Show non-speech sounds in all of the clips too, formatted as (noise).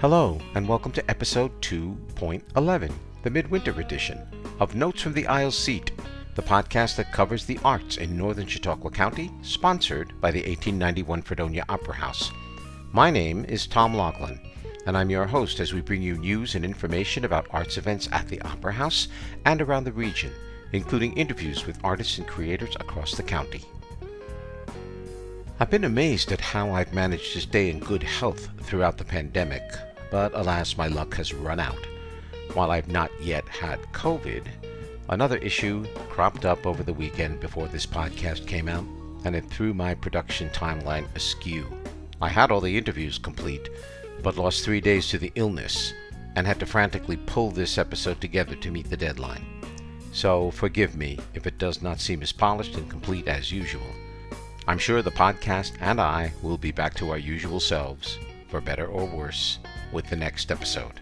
Hello, and welcome to episode 2.11, the midwinter edition of Notes from the Aisle Seat, the podcast that covers the arts in northern Chautauqua County, sponsored by the 1891 Fredonia Opera House. My name is Tom Laughlin, and I'm your host as we bring you news and information about arts events at the Opera House and around the region, including interviews with artists and creators across the county. I've been amazed at how I've managed to stay in good health throughout the pandemic, but alas, my luck has run out. While I've not yet had COVID, another issue cropped up over the weekend before this podcast came out, and it threw my production timeline askew. I had all the interviews complete, but lost three days to the illness and had to frantically pull this episode together to meet the deadline. So forgive me if it does not seem as polished and complete as usual. I'm sure the podcast and I will be back to our usual selves, for better or worse, with the next episode.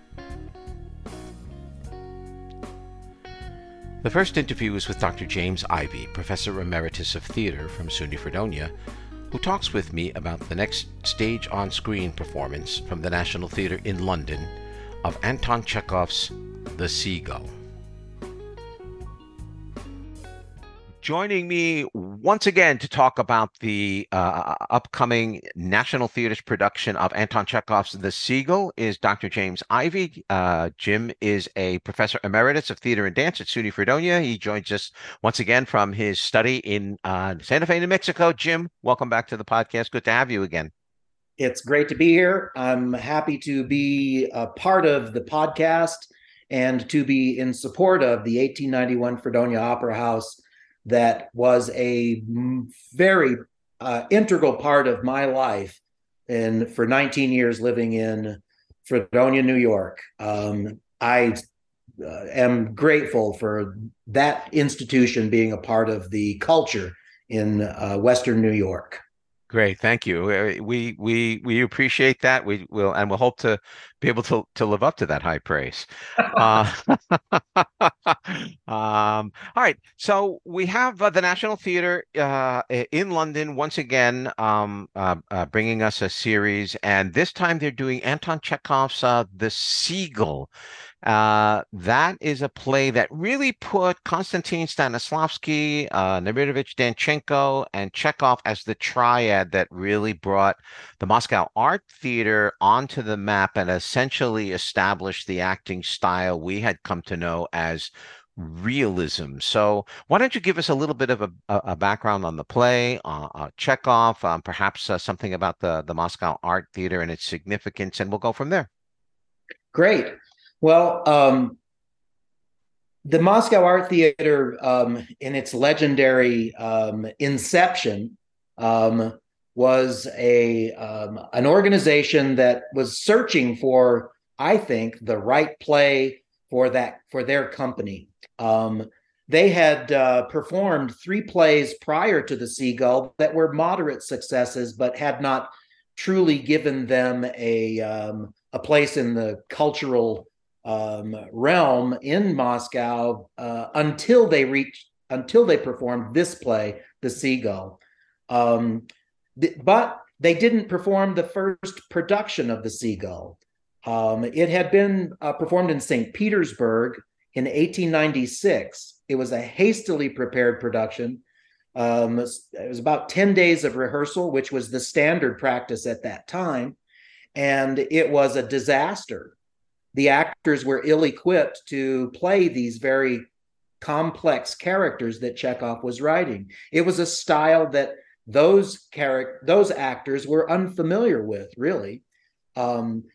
The first interview is with Dr. James Ivy, Professor Emeritus of Theater from SUNY Fredonia, who talks with me about the next stage on screen performance from the National Theatre in London of Anton Chekhov's The Seagull. Joining me once again to talk about the uh, upcoming National Theater's production of Anton Chekhov's The Seagull is Dr. James Ivy. Uh, Jim is a professor emeritus of theater and dance at SUNY Fredonia. He joins us once again from his study in uh, Santa Fe, New Mexico. Jim, welcome back to the podcast. Good to have you again. It's great to be here. I'm happy to be a part of the podcast and to be in support of the 1891 Fredonia Opera House that was a very uh, integral part of my life and for 19 years living in Fredonia, New York. Um, I uh, am grateful for that institution being a part of the culture in uh, Western New York. Great, thank you. Uh, we we we appreciate that. We will, and we'll hope to be able to to live up to that high praise. uh, (laughs) (laughs) um, all right, so we have uh, the National Theatre uh, in London once again, um, uh, uh, bringing us a series, and this time they're doing Anton Chekhov's "The Seagull." Uh, that is a play that really put Konstantin Stanislavski, uh, Danchenko, and Chekhov as the triad that really brought the Moscow Art Theater onto the map and essentially established the acting style we had come to know as realism. So, why don't you give us a little bit of a, a background on the play, uh, uh, Chekhov, um, perhaps uh, something about the the Moscow Art Theater and its significance, and we'll go from there. Great. Well, um, the Moscow Art Theater, um, in its legendary um, inception, um, was a um, an organization that was searching for, I think, the right play for that for their company. Um, they had uh, performed three plays prior to the Seagull that were moderate successes, but had not truly given them a a place in the cultural um, realm in Moscow uh, until they reached until they performed this play, The Seagull. Um, th- but they didn't perform the first production of The Seagull. Um, it had been uh, performed in St. Petersburg in 1896. It was a hastily prepared production. Um, it was about 10 days of rehearsal, which was the standard practice at that time. And it was a disaster the actors were ill equipped to play these very complex characters that Chekhov was writing. It was a style that those character those actors were unfamiliar with, really. Um,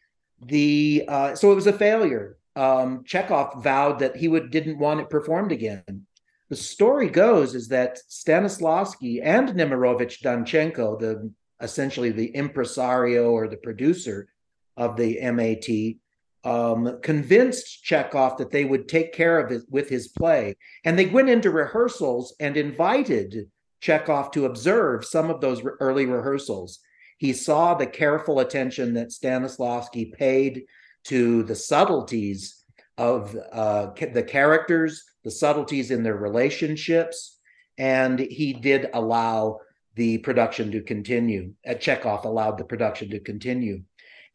the uh, so it was a failure. Um, Chekhov vowed that he would didn't want it performed again. The story goes is that Stanislavski and Nemirovich Danchenko, the essentially the impresario or the producer of the MAT, um, convinced Chekhov that they would take care of it with his play. And they went into rehearsals and invited Chekhov to observe some of those re- early rehearsals. He saw the careful attention that Stanislavski paid to the subtleties of uh, the characters, the subtleties in their relationships, and he did allow the production to continue. Uh, Chekhov allowed the production to continue.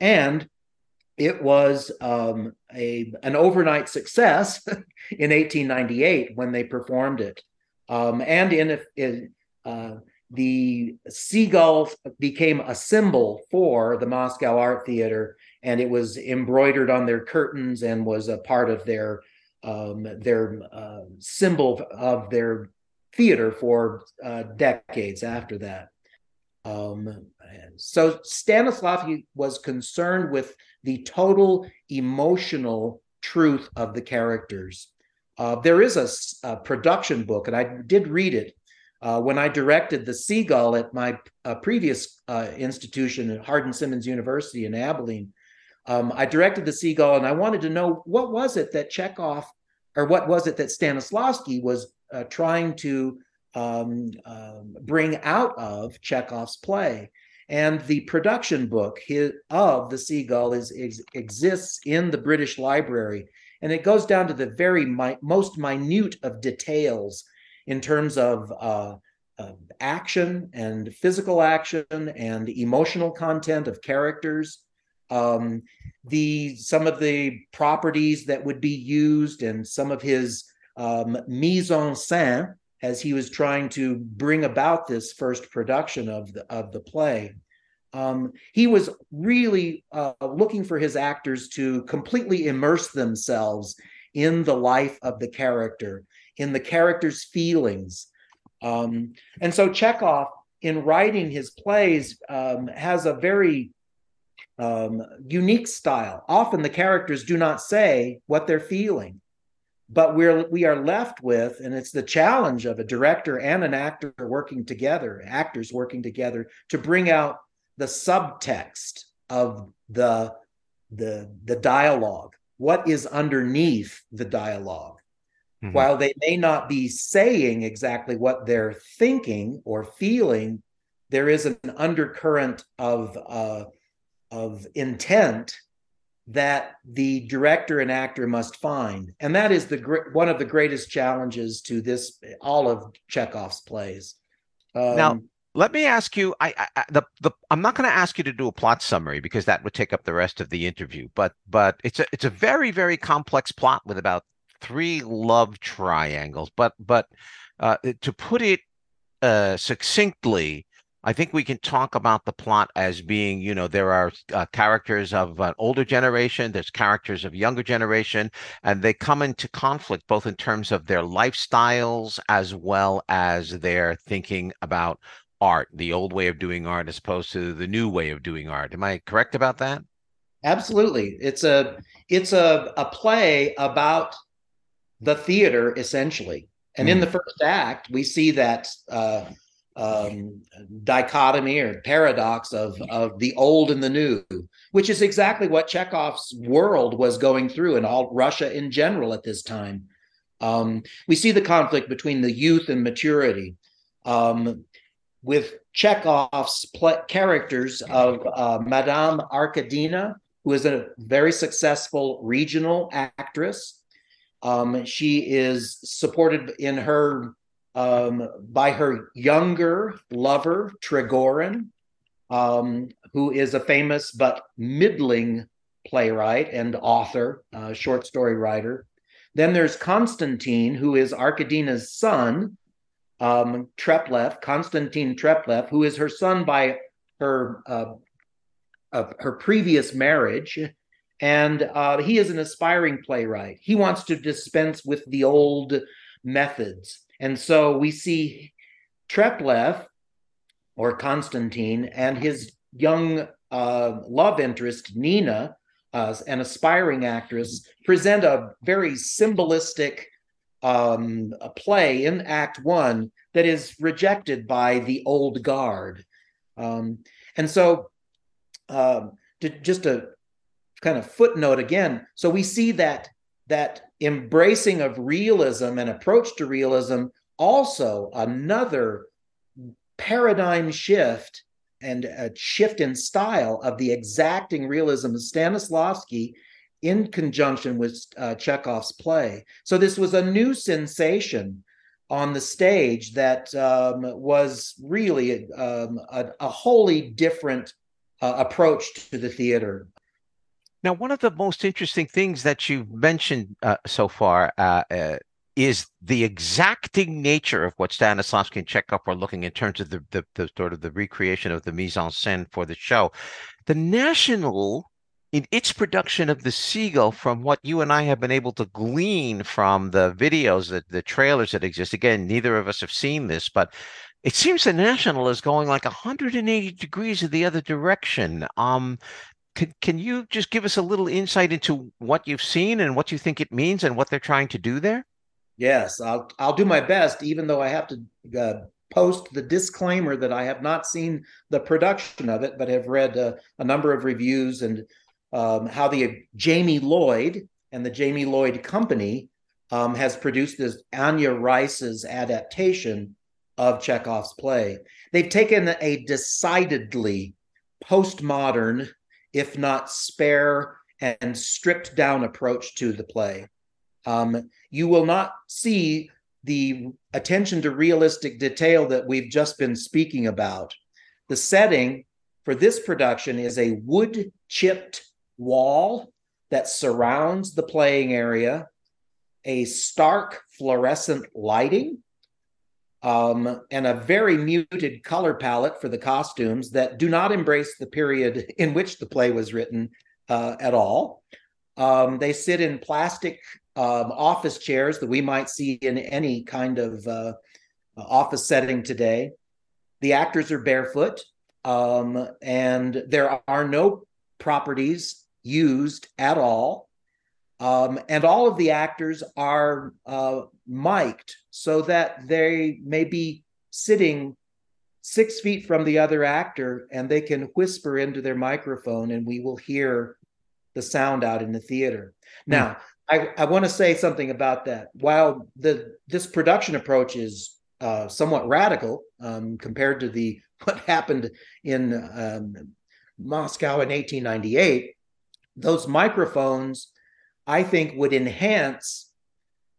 And it was um, a an overnight success (laughs) in 1898 when they performed it, um, and in, in uh, the seagull became a symbol for the Moscow Art Theater, and it was embroidered on their curtains and was a part of their um, their uh, symbol of their theater for uh, decades after that. Um, so Stanislavski was concerned with the total emotional truth of the characters. Uh, there is a, a, production book, and I did read it uh, when I directed the Seagull at my uh, previous uh, institution at Hardin Simmons University in Abilene. Um, I directed the Seagull, and I wanted to know what was it that Chekhov, or what was it that Stanislavski was uh, trying to um, um, bring out of Chekhov's play. And the production book his, of The Seagull is, is, exists in the British Library. And it goes down to the very mi- most minute of details in terms of uh, action and physical action and emotional content of characters. Um, the some of the properties that would be used and some of his um, mise en scène as he was trying to bring about this first production of the of the play. Um, he was really uh, looking for his actors to completely immerse themselves in the life of the character, in the character's feelings. Um, and so Chekhov, in writing his plays, um, has a very um, unique style. Often the characters do not say what they're feeling but we're we are left with and it's the challenge of a director and an actor working together actors working together to bring out the subtext of the the the dialogue what is underneath the dialog mm-hmm. while they may not be saying exactly what they're thinking or feeling there is an undercurrent of uh, of intent that the director and actor must find. And that is the one of the greatest challenges to this all of chekhov's plays. Um, now let me ask you I, I the, the i'm not going to ask you to do a plot summary because that would take up the rest of the interview but but it's a it's a very very complex plot with about three love triangles. But but uh, to put it uh, succinctly I think we can talk about the plot as being, you know, there are uh, characters of an older generation, there's characters of younger generation, and they come into conflict both in terms of their lifestyles as well as their thinking about art, the old way of doing art as opposed to the new way of doing art. Am I correct about that? Absolutely. It's a it's a, a play about the theater essentially. And mm. in hmm. the first act, we see that uh, um, dichotomy or paradox of of the old and the new, which is exactly what Chekhov's world was going through, and all Russia in general at this time. Um, we see the conflict between the youth and maturity. Um, with Chekhov's pl- characters of uh, Madame Arkadina, who is a very successful regional actress. Um, she is supported in her um, by her younger lover, Trigorin, um, who is a famous but middling playwright and author, uh, short story writer. Then there's Constantine, who is Arkadina's son, um, Treplev, Konstantin Treplev, who is her son by her uh, uh, her previous marriage, and uh, he is an aspiring playwright. He wants to dispense with the old methods. And so we see Treplev or Constantine and his young uh, love interest, Nina, uh, an aspiring actress, present a very symbolistic um, a play in Act One that is rejected by the old guard. Um, and so, um, to, just a kind of footnote again, so we see that that embracing of realism and approach to realism also another paradigm shift and a shift in style of the exacting realism of Stanislavski in conjunction with uh, Chekhov's play. So this was a new sensation on the stage that um, was really um, a, a, wholly different uh, approach to the theater. Now, one of the most interesting things that you've mentioned uh, so far uh, uh, is the exacting nature of what Stanislavski and Chekhov are looking in terms of the, the, the sort of the recreation of the mise en scène for the show. The National, in its production of the Seagull, from what you and I have been able to glean from the videos, that the trailers that exist. Again, neither of us have seen this, but it seems the National is going like 180 degrees in the other direction. Um, can, can you just give us a little insight into what you've seen and what you think it means and what they're trying to do there? Yes, I'll I'll do my best, even though I have to uh, post the disclaimer that I have not seen the production of it, but have read uh, a number of reviews and um, how the Jamie Lloyd and the Jamie Lloyd Company um, has produced this Anya Reiss's adaptation of Chekhov's play. They've taken a decidedly postmodern if not spare and stripped down approach to the play. Um, you will not see the attention to realistic detail that we've just been speaking about. The setting for this production is a wood chipped wall that surrounds the playing area, a stark fluorescent lighting, um, and a very muted color palette for the costumes that do not embrace the period (laughs) in which the play was written uh, at all. Um, they sit in plastic um, office chairs that we might see in any kind of uh, office setting today. The actors are barefoot, um, and there are no properties used at all. Um, and all of the actors are uh, mic'd so that they may be sitting six feet from the other actor and they can whisper into their microphone and we will hear the sound out in the theater. Hmm. Now, I, I want to say something about that. While the this production approach is uh, somewhat radical um, compared to the (laughs) what happened in um, Moscow in 1898, those microphones, I think, would enhance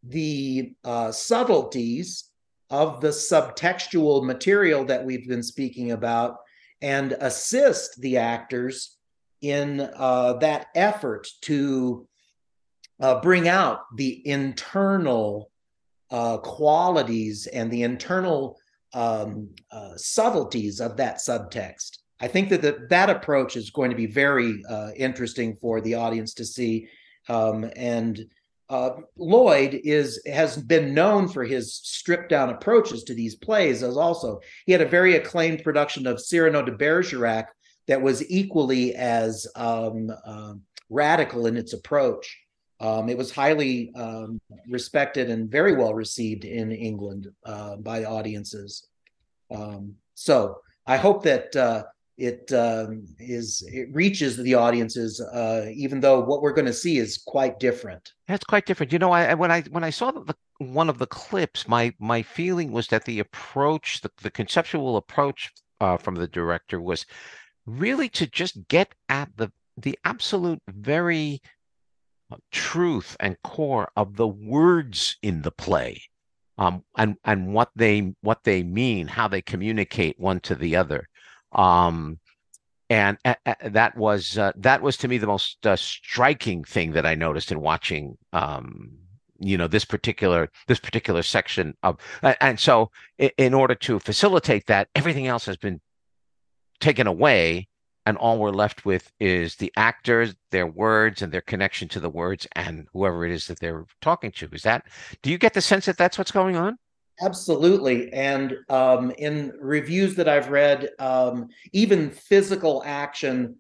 the uh, subtleties of the subtextual material that we've been speaking about and assist the actors in uh, that effort to uh, bring out the internal uh, qualities and the internal um, uh, subtleties of that subtext. I think that the, that approach is going to be very uh, interesting for the audience to see. Um, and uh, Lloyd is has been known for his stripped down approaches to these plays. As also, he had a very acclaimed production of Cyrano de Bergerac that was equally as um, uh, radical in its approach. Um, it was highly um, respected and very well received in England uh, by audiences. Um, so I hope that uh, it um, is it reaches the audiences uh, even though what we're going to see is quite different. That's quite different. You know i when i when i saw the, one of the clips my my feeling was that the approach the, the conceptual approach uh, from the director was really to just get at the the absolute very uh, truth and core of the words in the play um, and and what they what they mean how they communicate one to the other um, and uh, that was uh, that was to me the most uh, striking thing that I noticed in watching um, you know this particular this particular section of and so in order to facilitate that everything else has been taken away and all we're left with is the actors their words and their connection to the words and whoever it is that they're talking to. Is that do you get the sense that that's what's going on Absolutely. And um, in reviews that I've read, um, even physical action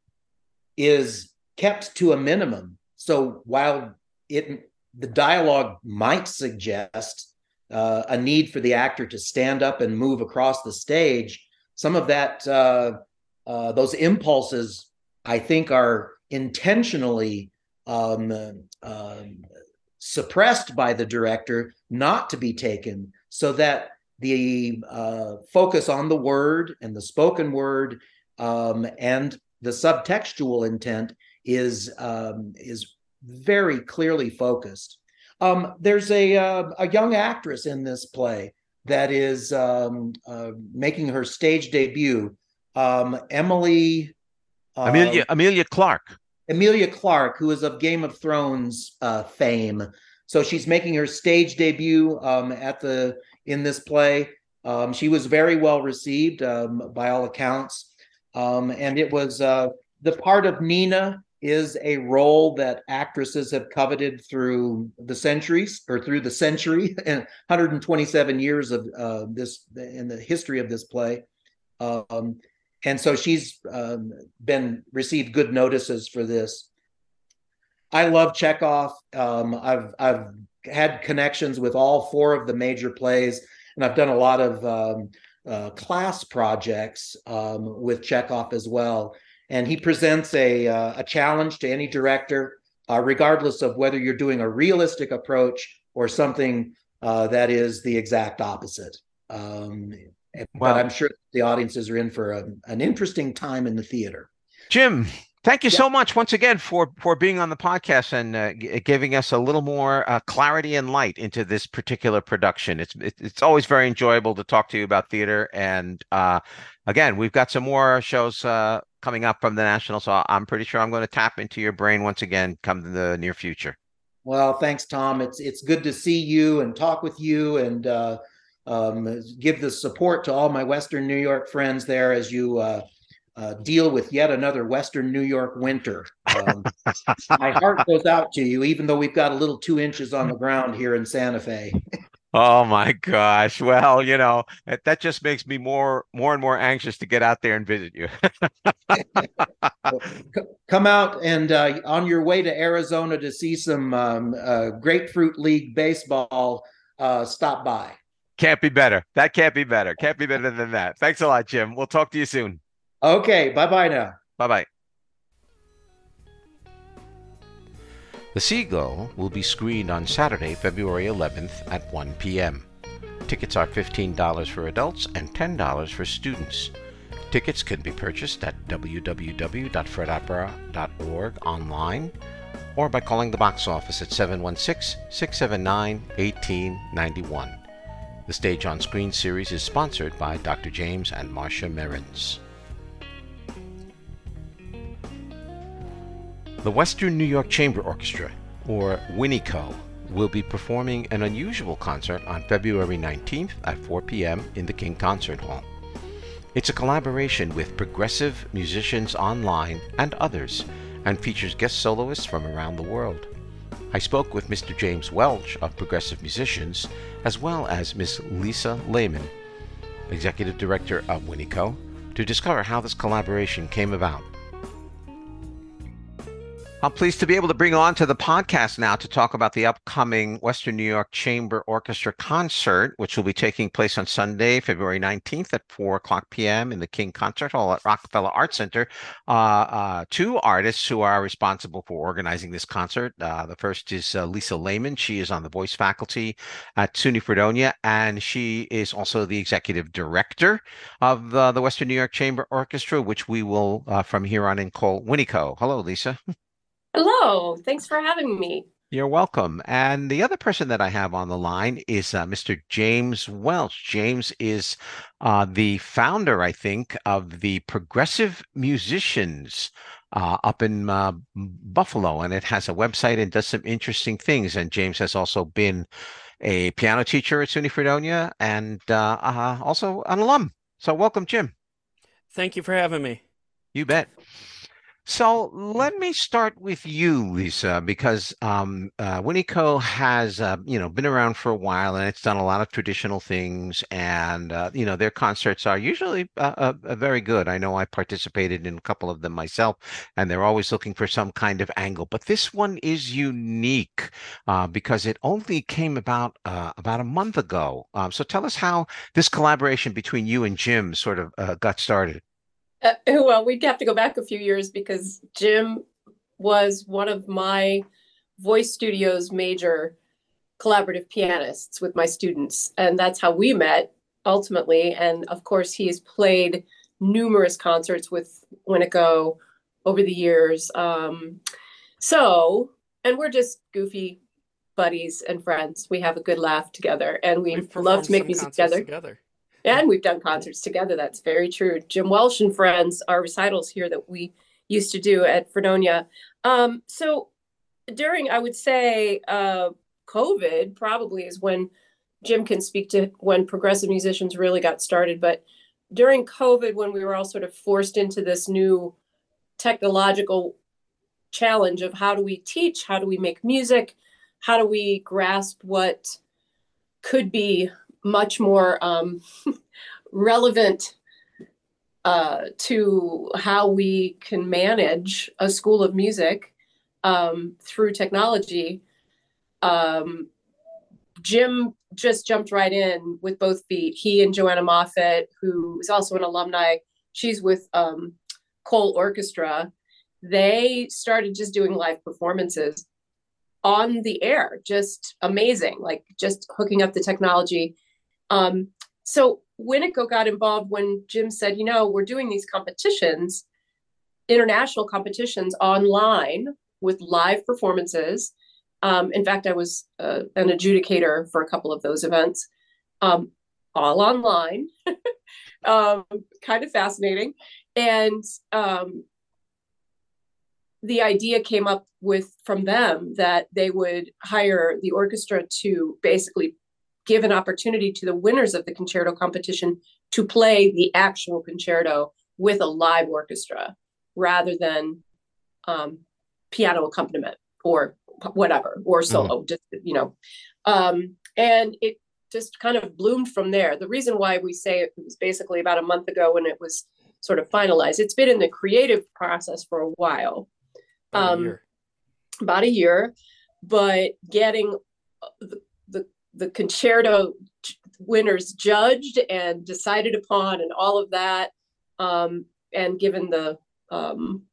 is kept to a minimum. So while it the dialogue might suggest uh, a need for the actor to stand up and move across the stage, some of that uh, uh, those impulses I think are intentionally um, um suppressed by the director not to be taken so that the uh, focus on the word and the spoken word um, and the subtextual intent is um, is very clearly focused. Um, there's a uh, a young actress in this play that is um, uh, making her stage debut. Um, Emily Amelia uh, Emilia Clarke. Emilia Clarke, who is of Game of Thrones uh, fame. So she's making her stage debut um, at the in this play. Um, she was very well received um, by all accounts, um, and it was uh, the part of Nina is a role that actresses have coveted through the centuries or through the century (laughs) and 127 years of uh, this in the history of this play. Um, and so she's um, been received good notices for this. I love Chekhov. Um, I've I've had connections with all four of the major plays, and I've done a lot of um, uh, class projects um, with Chekhov as well and he presents a uh, a challenge to any director, uh, regardless of whether you're doing a realistic approach or something uh, that is the exact opposite. Um, well, but I'm sure the audiences are in for a, an interesting time in the theater. Jim, Thank you yeah. so much once again for for being on the podcast and uh, g- giving us a little more uh, clarity and light into this particular production. It's it's always very enjoyable to talk to you about theater. And uh, again, we've got some more shows uh, coming up from the national, so I'm pretty sure I'm going to tap into your brain once again come in the near future. Well, thanks, Tom. It's it's good to see you and talk with you and uh, um, give the support to all my Western New York friends there as you uh, deal with yet another Western New York winter. Um, (laughs) my heart goes out to you, even though we've got a little two inches on the ground here in Santa Fe. oh my gosh! Well, you know that just makes me more, more and more anxious to get out there and visit you. (laughs) Come out and uh, on your way to Arizona to see some um, uh, Grapefruit League baseball. Uh, stop by. Can't be better. That can't be better. Can't be better than that. Thanks a lot, Jim. We'll talk to you soon. Okay, bye bye now. Bye bye. The Seagull will be screened on Saturday, February 11th at 1 p.m. Tickets are $15 for adults and $10 for students. Tickets can be purchased at www.fredopera.org online or by calling the box office at 716 679 1891. The Stage on Screen series is sponsored by Dr. James and Marcia Merrins. The Western New York Chamber Orchestra, or WNYCO, will be performing an unusual concert on February 19th at 4 p.m. in the King Concert Hall. It's a collaboration with progressive musicians online and others, and features guest soloists from around the world. I spoke with Mr. James Welch of Progressive Musicians, as well as Miss Lisa Lehman, Executive Director of WNYCO, to discover how this collaboration came about. I'm pleased to be able to bring on to the podcast now to talk about the upcoming Western New York Chamber Orchestra concert, which will be taking place on Sunday, February 19th at 4 o'clock p.m. in the King Concert Hall at Rockefeller Art Center. Uh, uh, two artists who are responsible for organizing this concert. Uh, the first is uh, Lisa Lehman. She is on the voice faculty at SUNY Fredonia, and she is also the executive director of uh, the Western New York Chamber Orchestra, which we will, uh, from here on in, call WNYCO. Hello, Lisa. (laughs) Hello. Thanks for having me. You're welcome. And the other person that I have on the line is uh, Mr. James Welch. James is uh, the founder, I think, of the Progressive Musicians uh, up in uh, Buffalo, and it has a website and does some interesting things. And James has also been a piano teacher at SUNY Fredonia and uh, uh, also an alum. So, welcome, Jim. Thank you for having me. You bet. So let me start with you, Lisa, because um, uh, has, uh, you know, been around for a while and it's done a lot of traditional things, and uh, you know their concerts are usually uh, uh, uh, very good. I know I participated in a couple of them myself, and they're always looking for some kind of angle. But this one is unique because it only came about about a month ago. Um, so tell us how this collaboration between you and Jim sort of got started. Uh, (laughs) well, we'd have to go back a few years because Jim was one of my voice studio's major collaborative pianists with my students. And that's how we met ultimately. And of course, he's played numerous concerts with WNYCO over the years. Um, so, and we're just goofy buddies and friends. We have a good laugh together and we love to make music together. together. And we've done concerts together. That's very true. Jim Welch and friends, our recitals here that we used to do at Fredonia. Um, so during, I would say, uh, COVID probably is when Jim can speak to when progressive musicians really got started. But during COVID, when we were all sort of forced into this new technological challenge of how do we teach, how do we make music, how do we grasp what could be much more um, (laughs) relevant uh, to how we can manage a school of music um, through technology. Um, Jim just jumped right in with both feet. He and Joanna Moffett, who is also an alumni, she's with um, Cole Orchestra. They started just doing live performances on the air, just amazing, like just hooking up the technology. Um, so Winneco got involved when Jim said, you know, we're doing these competitions, international competitions online with live performances. Um, in fact, I was uh, an adjudicator for a couple of those events, um, all online, (laughs) um, kind of fascinating. And um, the idea came up with from them that they would hire the orchestra to basically give an opportunity to the winners of the concerto competition to play the actual concerto with a live orchestra rather than um, piano accompaniment or whatever or mm-hmm. solo mm-hmm. just you know um, and it just kind of bloomed from there the reason why we say it was basically about a month ago when it was sort of finalized it's been in the creative process for a while about um, a year. about a year but getting the, concerto winners judged and decided upon and all of that um, and given the um,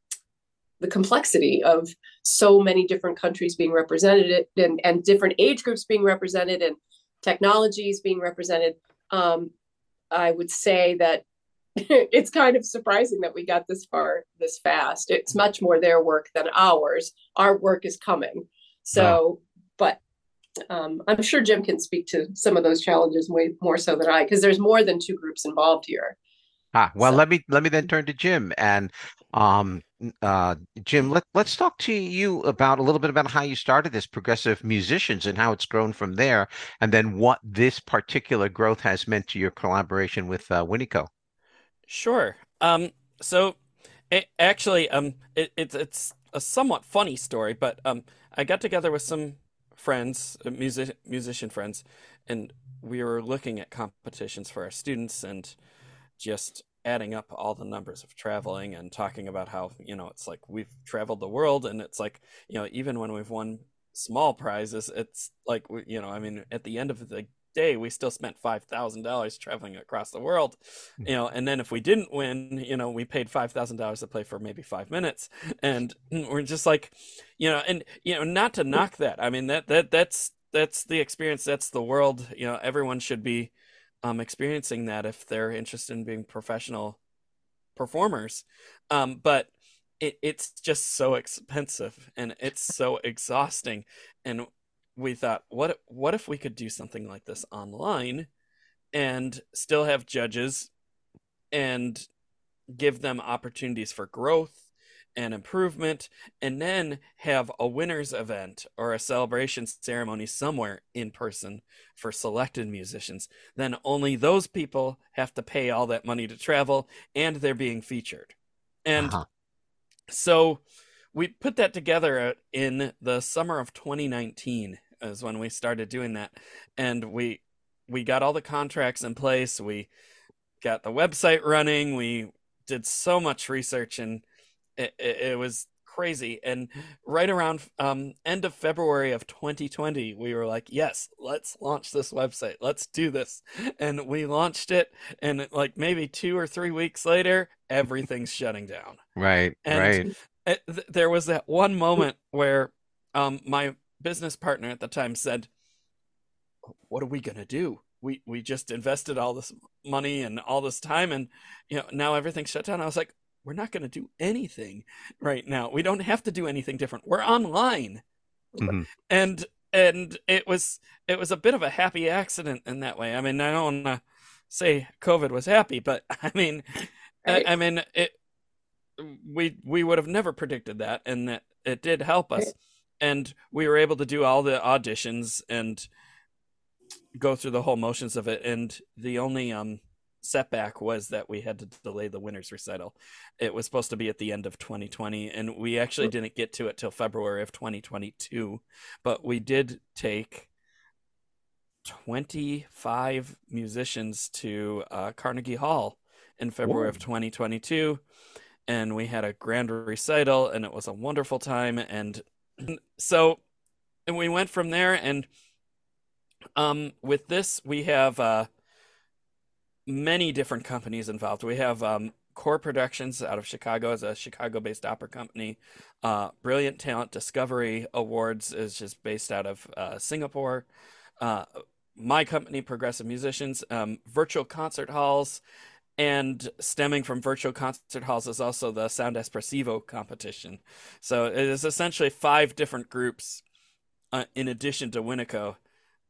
the complexity of so many different countries being represented and, and different age groups being represented and technologies being represented um, i would say that (laughs) it's kind of surprising that we got this far this fast. It's much more their work than ours. Our work is coming. So wow. but um, i'm sure jim can speak to some of those challenges way more so than i because there's more than two groups involved here Ah, well, so. let me let me then turn to Jim and um, uh, Jim. Let let's talk to you about a little bit about how you started this progressive musicians and how it's grown from there, and then what this particular growth has meant to your collaboration with uh, Winneco. Sure. Um, so it, actually, um, it, it's it's a somewhat funny story, but um, I got together with some friends, uh, music musician friends, and we were looking at competitions for our students and just adding up all the numbers of traveling and talking about how you know it's like we've traveled the world and it's like you know even when we've won small prizes it's like you know i mean at the end of the day we still spent $5000 traveling across the world you know and then if we didn't win you know we paid $5000 to play for maybe five minutes and (clears throat) we're just like you know and you know not to knock that i mean that that that's that's the experience that's the world you know everyone should be um, experiencing that if they're interested in being professional performers. Um, but it, it's just so expensive and it's so exhausting. And we thought, what what if we could do something like this online and still have judges and give them opportunities for growth and improvement, and then have a winners event or a celebration ceremony somewhere in person for selected musicians, then only those people have to pay all that money to travel and they're being featured. And uh-huh. so we put that together in the summer of 2019 is when we started doing that. And we we got all the contracts in place. We got the website running. We did so much research and it, it, was crazy. And right around um, end of february of 2020 we were like yes let's launch this website. Let's do this. And we launched it. And like maybe two or three weeks later everything's shutting down. Right and right. it, th- there was that one moment where um, my business partner at the time said what are we going to do we we just invested all this money and all this time and you know now everything's shut down i was like we're not going to do anything right now. We don't have to do anything different. We're online. Mm-hmm. And and it was it was a bit of a happy accident in that way. I mean, I don't want to say COVID was happy, but (laughs) I mean, right. I, I, mean it. we we would have never predicted that, and that it did help us, and we were able to do all the auditions and go through the whole motions of it. And the only um setback was that we had to delay the winners recital. It was supposed to be at the end of 2020, and we actually didn't get to it till February of 2022. But we did take 25 musicians to uh, Carnegie Hall in February Whoa. of 2022, and we had a grand recital, and it was a wonderful time. And so, and we went from there, and um, with this, we have. Uh, many different companies involved. We have um, Core Productions out of Chicago as a Chicago-based opera company. Uh, Brilliant Talent Discovery Awards is just based out of uh, Singapore. Uh, my company, Progressive Musicians, um, virtual concert halls, and stemming from virtual concert halls is also the Sound Espressivo competition. So it is essentially five different groups, uh, in addition to Winneco,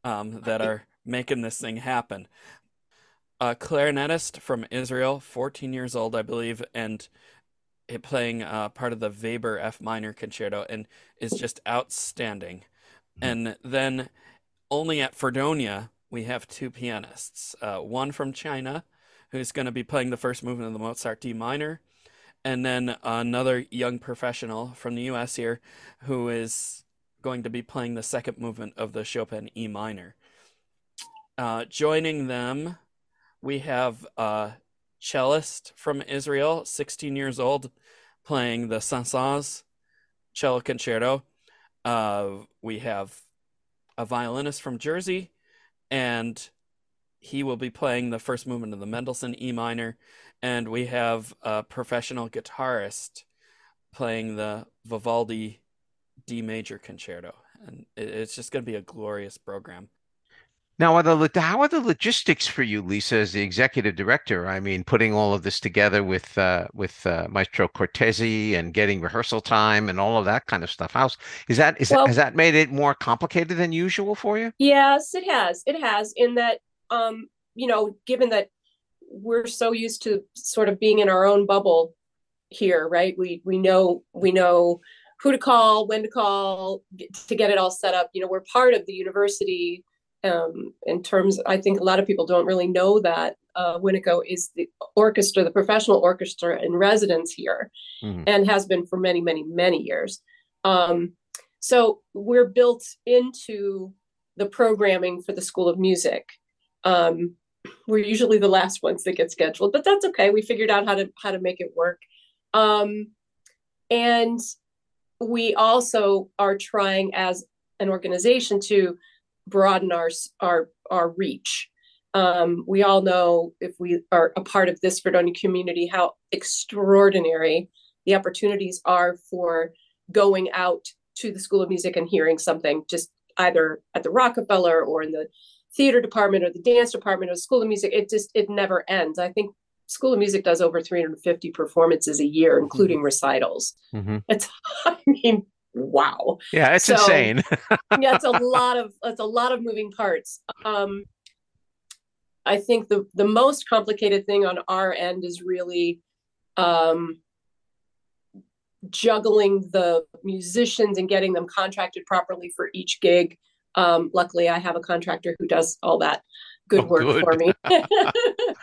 um, that are making this thing happen a clarinetist from Israel, 14 years old, I believe, and playing uh, part of the Weber F minor concerto, and is just outstanding. Mm-hmm. And then only at Fredonia we have two pianists, uh, one from China, who's going to be playing the first movement of the Mozart D minor, and then another young professional from the U.S. here, who is going to be playing the second movement of the Chopin E minor. Uh, joining them we have a cellist from Israel, 16 years old, playing the Saint-Saëns cello concerto. Uh, we have a violinist from Jersey, and he will be playing the first movement of the Mendelssohn E minor. And we have a professional guitarist playing the Vivaldi D major concerto. And it's just going to be a glorious program. Now, are the how are the logistics for you, Lisa, as the executive director? I mean, putting all of this together with uh, with uh, Maestro Cortese and getting rehearsal time and all of that kind of stuff. How's is that is well, that, has that made it more complicated than usual for you? Yes, it has. It has. In that, um, you know, given that we're so used to sort of being in our own bubble here, right? We we know we know who to call, when to call, to get it all set up. You know, we're part of the university um, in terms i think a lot of people don't really know that uh, Winneco is the orchestra the professional orchestra in residence here mm-hmm. and has been for many many many years um, so we're built into the programming for the school of music um, we're usually the last ones that get scheduled but that's okay we figured out how to how to make it work um, and we also are trying as an organization to broaden our our our reach. Um, we all know if we are a part of this Fredonia community how extraordinary the opportunities are for going out to the School of Music and hearing something just either at the Rockefeller or in the theater department or the dance department or the School of Music. It just it never ends. I think School of Music does over 350 performances a year, including mm-hmm. recitals. Mm-hmm. (laughs) It's I mean wow. Yeah, it's so, insane. (laughs) yeah, it's a lot of it's a lot of moving parts. Um, I think the the most complicated thing on our end is really um, juggling the musicians and getting them contracted properly for each gig. Um, luckily, I have a contractor who does all that good oh, work good. for me. (laughs)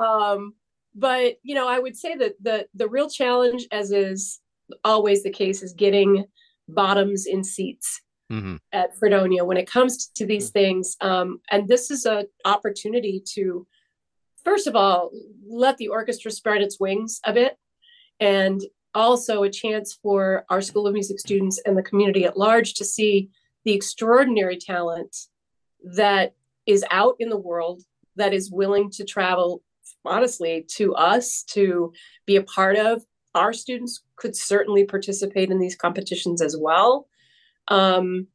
(laughs) um, but you know, I would say that the the real challenge, as is always the case, is getting bottoms in seats mm-hmm. at Fredonia when it comes to these things. Um, and this is an opportunity to, first of all, let the orchestra spread its wings a bit, and also a chance for our School of Music students and the community at large to see the extraordinary talent that is out in the world that is willing to travel honestly to us to be a part of our students could certainly participate in these competitions as well. Um,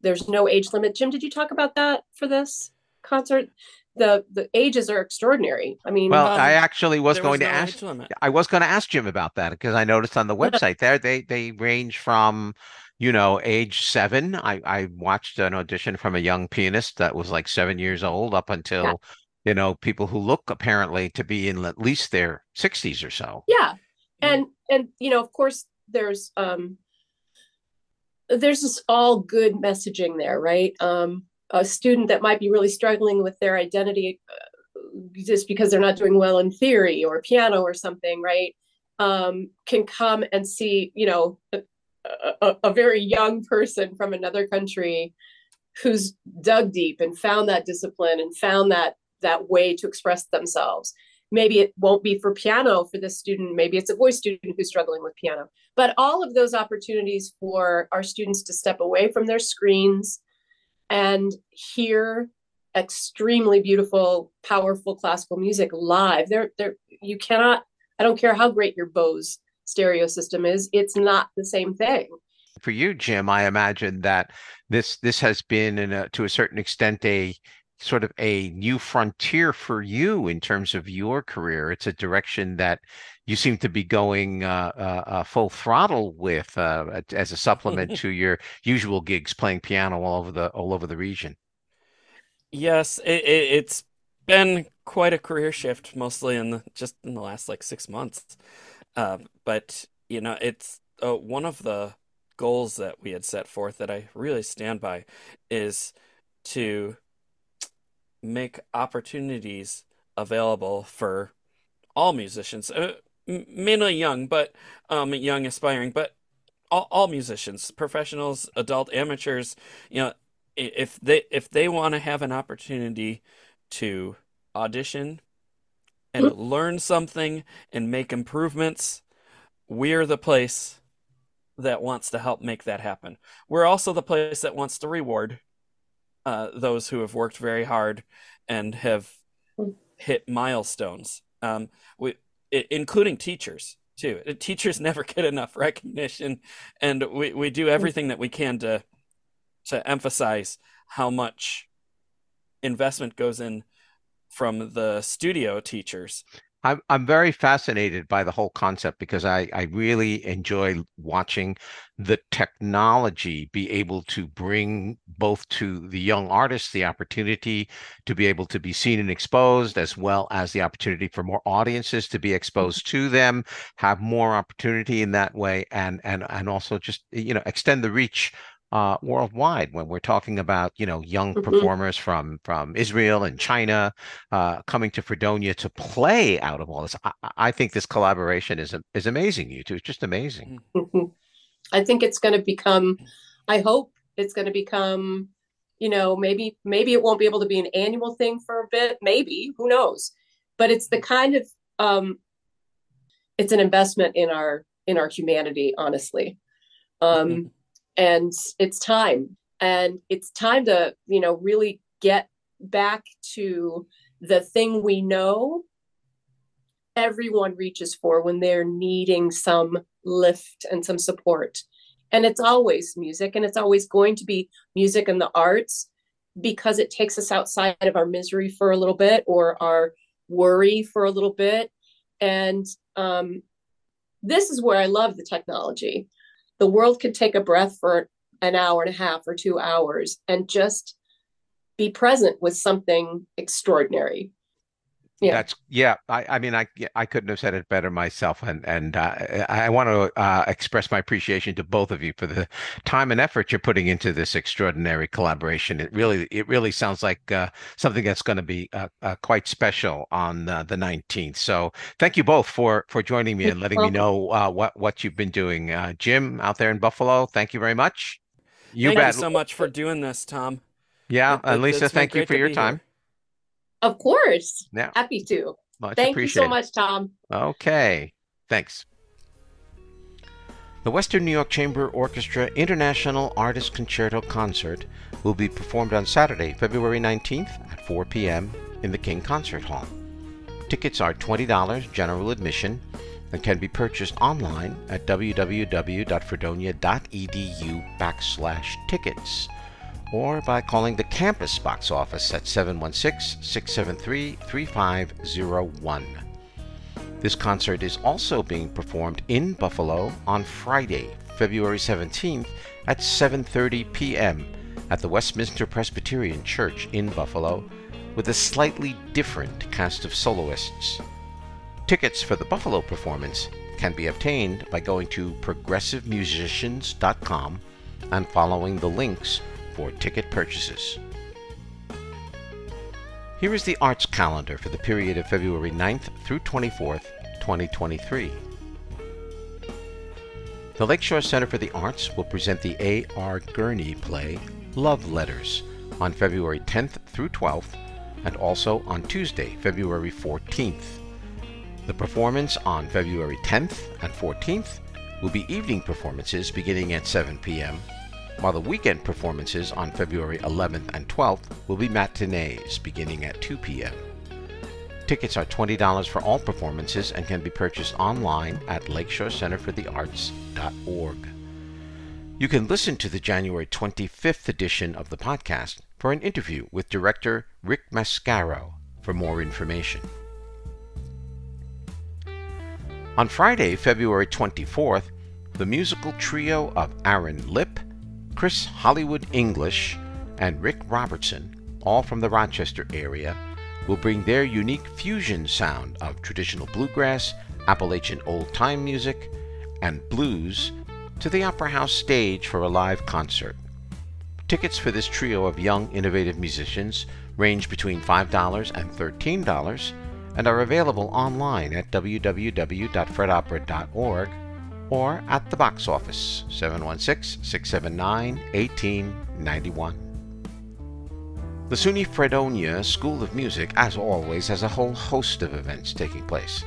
there's no age limit. Jim, did you talk about that for this concert? The the ages are extraordinary. I mean, well, um, I actually was going was to no ask. I was going to ask Jim about that because I noticed on the (laughs) website there they they range from you know, age seven. I, I watched an audition from a young pianist that was like seven years old up until, yeah. you know, people who look apparently to be in at least their 60s or so. Yeah. and and you know of course there's um there's this all good messaging there right um a student that might be really struggling with their identity uh, just because they're not doing well in theory or piano or something right um can come and see you know a, a, very young person from another country who's dug deep and found that discipline and found that that way to express themselves. Maybe it won't be for piano for this student. Maybe it's a voice student who's struggling with piano. But all of those opportunities for our students to step away from their screens and hear extremely beautiful powerful classical music live. There there you cannot i don't care how great your bose stereo system is it's not the same thing for you jim i imagine that this this has been in a, to a certain extent a sort of a new frontier for you in terms of your career. It's a direction that you seem to be going uh, uh, uh full throttle with uh, as a supplement (laughs) to your usual gigs, playing piano all over the all over the region. Yes, it, it, has been quite a career shift, mostly in the, just in the last like six months. Uh, but you know, it's uh, one of the goals that we had set forth that I really stand by is to make opportunities available for all musicians, uh, mainly young, but um, young aspiring, but all, all musicians, professionals, adult amateurs. You know, if they if they want to have an opportunity to audition and mm-hmm. learn something and make improvements, we're the place that wants to help make that happen. We're also the place that wants to reward uh, those who have worked very hard and have hit milestones. Um, we, including teachers too. Teachers (laughs) never get enough recognition, and we, we do everything that we can to to emphasize how much investment goes in from the studio teachers I'm I'm very fascinated by the whole concept because I I really enjoy watching the technology be able to bring both to the young artists the opportunity to be able to be seen and exposed as well as the opportunity for more audiences to be mm-hmm. exposed to them have more opportunity in that way and and and also just you know extend the reach uh, worldwide when we're talking about you know young mm-hmm. performers from from Israel and China uh, coming to Fredonia to play out of all this. I, I, think this collaboration is is amazing. You two, it's just amazing. Mm-hmm. I think it's going to become. I hope it's going to become. You know, maybe maybe it won't be able to be an annual thing for a bit. Maybe who knows? But it's the kind of um, it's an investment in our in our humanity. Honestly. Um, mm-hmm and it's time. And it's time to you know really get back to the thing we know everyone reaches for when they're needing some lift and some support. And it's always music and it's always going to be music and the arts because it takes us outside of our misery for a little bit or our worry for a little bit. And um, this is where i love the technology the world could take a breath for an hour and a half or two hours and just be present with something extraordinary yeah. That's yeah. I, I mean, I I couldn't have said it better myself, and and uh, I want to uh, express my appreciation to both of you for the time and effort you're putting into this extraordinary collaboration. It really it really sounds like uh, something that's going to be uh, uh, quite special on uh, the 19th. So thank you both for for joining me and letting me know what what you've been doing. Jim out there in Buffalo, thank you very much. You thank bet. you so much for doing this, Tom. Yeah, it, and Lisa, thank you for your time. Here. Of course. Yeah. Happy to. Much Thank you so much, Tom. Okay. Thanks. The Western New York Chamber Orchestra International Artist Concerto Concert will be performed on Saturday, February 19th at 4 p.m. in the King Concert Hall. Tickets are $20 general admission and can be purchased online at www.fredonia.edu backslash tickets or by calling the campus box office at 716 673 3501. This concert is also being performed in Buffalo on Friday, February 17th at 7:30 p.m. at the Westminster Presbyterian Church in Buffalo with a slightly different cast of soloists. Tickets for the Buffalo performance can be obtained by going to progressivemusicians.com and following the links for ticket purchases. Here is the arts calendar for the period of February 9th through 24th, 2023. The Lakeshore Center for the Arts will present the A.R. Gurney play Love Letters on February 10th through 12th and also on Tuesday, February 14th. The performance on February 10th and 14th will be evening performances beginning at 7 p.m., while the weekend performances on February 11th and 12th will be matinees beginning at 2 p.m. Tickets are $20 for all performances and can be purchased online at lakeshorecenterforthearts.org. You can listen to the January 25th edition of the podcast for an interview with director Rick Mascaro for more information. On Friday, February 24th, the musical trio of Aaron Lipp, Chris Hollywood English, and Rick Robertson, all from the Rochester area, will bring their unique fusion sound of traditional bluegrass, Appalachian old time music, and blues to the Opera House stage for a live concert. Tickets for this trio of young, innovative musicians range between $5 and $13 and are available online at www.fredopera.org or at the box office 716 679 1891. The SUNY Fredonia School of Music, as always, has a whole host of events taking place.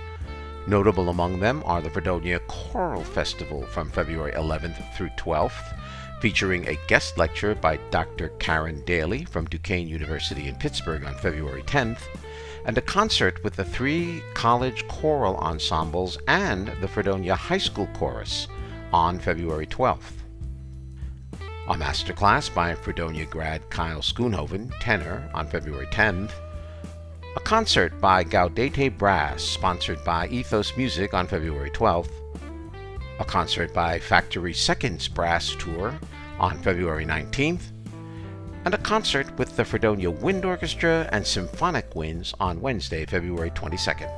Notable among them are the Fredonia Choral Festival from February 11th through 12th, featuring a guest lecture by Dr. Karen Daly from Duquesne University in Pittsburgh on February 10th, and a concert with the three college choral ensembles and the Fredonia High School Chorus on February 12th. A masterclass by Fredonia grad Kyle Schoonhoven, tenor, on February 10th. A concert by Gaudete Brass, sponsored by Ethos Music on February 12th. A concert by Factory Seconds Brass Tour on February 19th and a concert with the Fredonia Wind Orchestra and Symphonic Winds on Wednesday, February 22nd.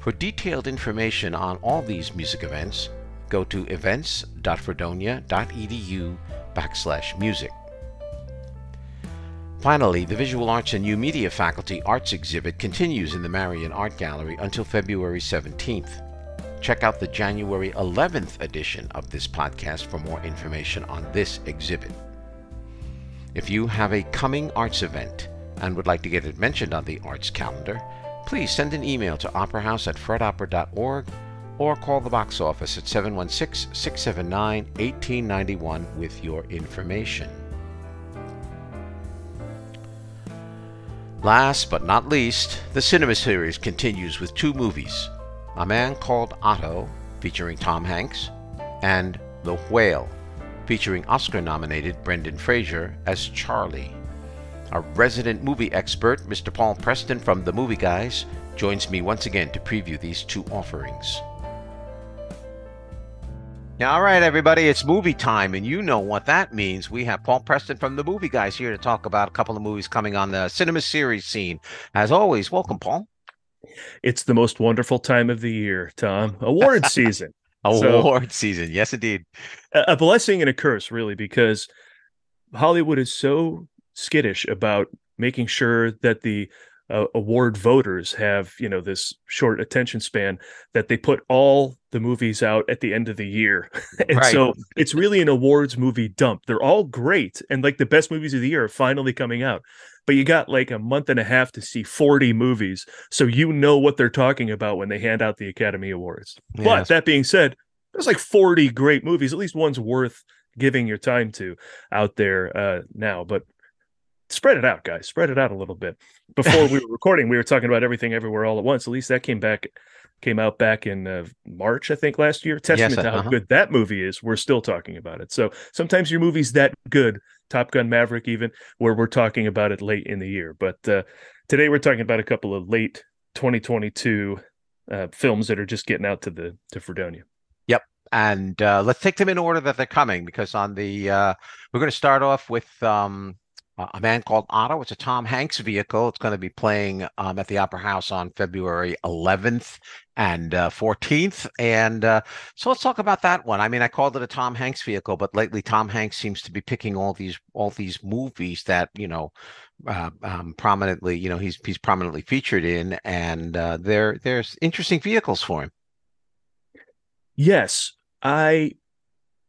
For detailed information on all these music events, go to events.fredonia.edu backslash music. Finally, the Visual Arts and New Media Faculty Arts Exhibit continues in the Marion Art Gallery until February 17th. Check out the January 11th edition of this podcast for more information on this exhibit. If you have a coming arts event and would like to get it mentioned on the arts calendar, please send an email to operahouse at fredopera.org or call the box office at 716 679 1891 with your information. Last but not least, the cinema series continues with two movies A Man Called Otto, featuring Tom Hanks, and The Whale, featuring Oscar nominated Brendan Fraser as Charlie. Our resident movie expert, Mr. Paul Preston from The Movie Guys, joins me once again to preview these two offerings. Now, all right, everybody, it's movie time, and you know what that means. We have Paul Preston from The Movie Guys here to talk about a couple of movies coming on the cinema series scene. As always, welcome, Paul. It's the most wonderful time of the year, Tom. Award (laughs) season. Award so, season, yes, indeed. A blessing and a curse, really, because Hollywood is so skittish about making sure that the uh, award voters have you know this short attention span that they put all the movies out at the end of the year (laughs) and right. so it's really an awards movie dump they're all great and like the best movies of the year are finally coming out but you got like a month and a half to see 40 movies so you know what they're talking about when they hand out the academy awards yes. but that being said there's like 40 great movies at least one's worth giving your time to out there uh now but spread it out guys. Spread it out a little bit. Before we (laughs) were recording we were talking about everything everywhere all at once. At least that came back came out back in uh, march i think last year. Testament yes, to how uh-huh. good that movie is. We're still talking about it. So sometimes your movie's that good top gun maverick even where we're talking about it late in the year. But uh, today we're talking about a couple of late 2022 uh, films that are just getting out to the to fredonia and uh, let's take them in order that they're coming because on the uh, we're going to start off with um, A Man Called Otto. It's a Tom Hanks vehicle. It's going to be playing um, at the Opera House on February 11th and uh, 14th. And uh, so let's talk about that one. I mean, I called it a Tom Hanks vehicle, but lately Tom Hanks seems to be picking all these all these movies that you know uh, um, prominently, you know, he's he's prominently featured in, and uh, there there's interesting vehicles for him. Yes, I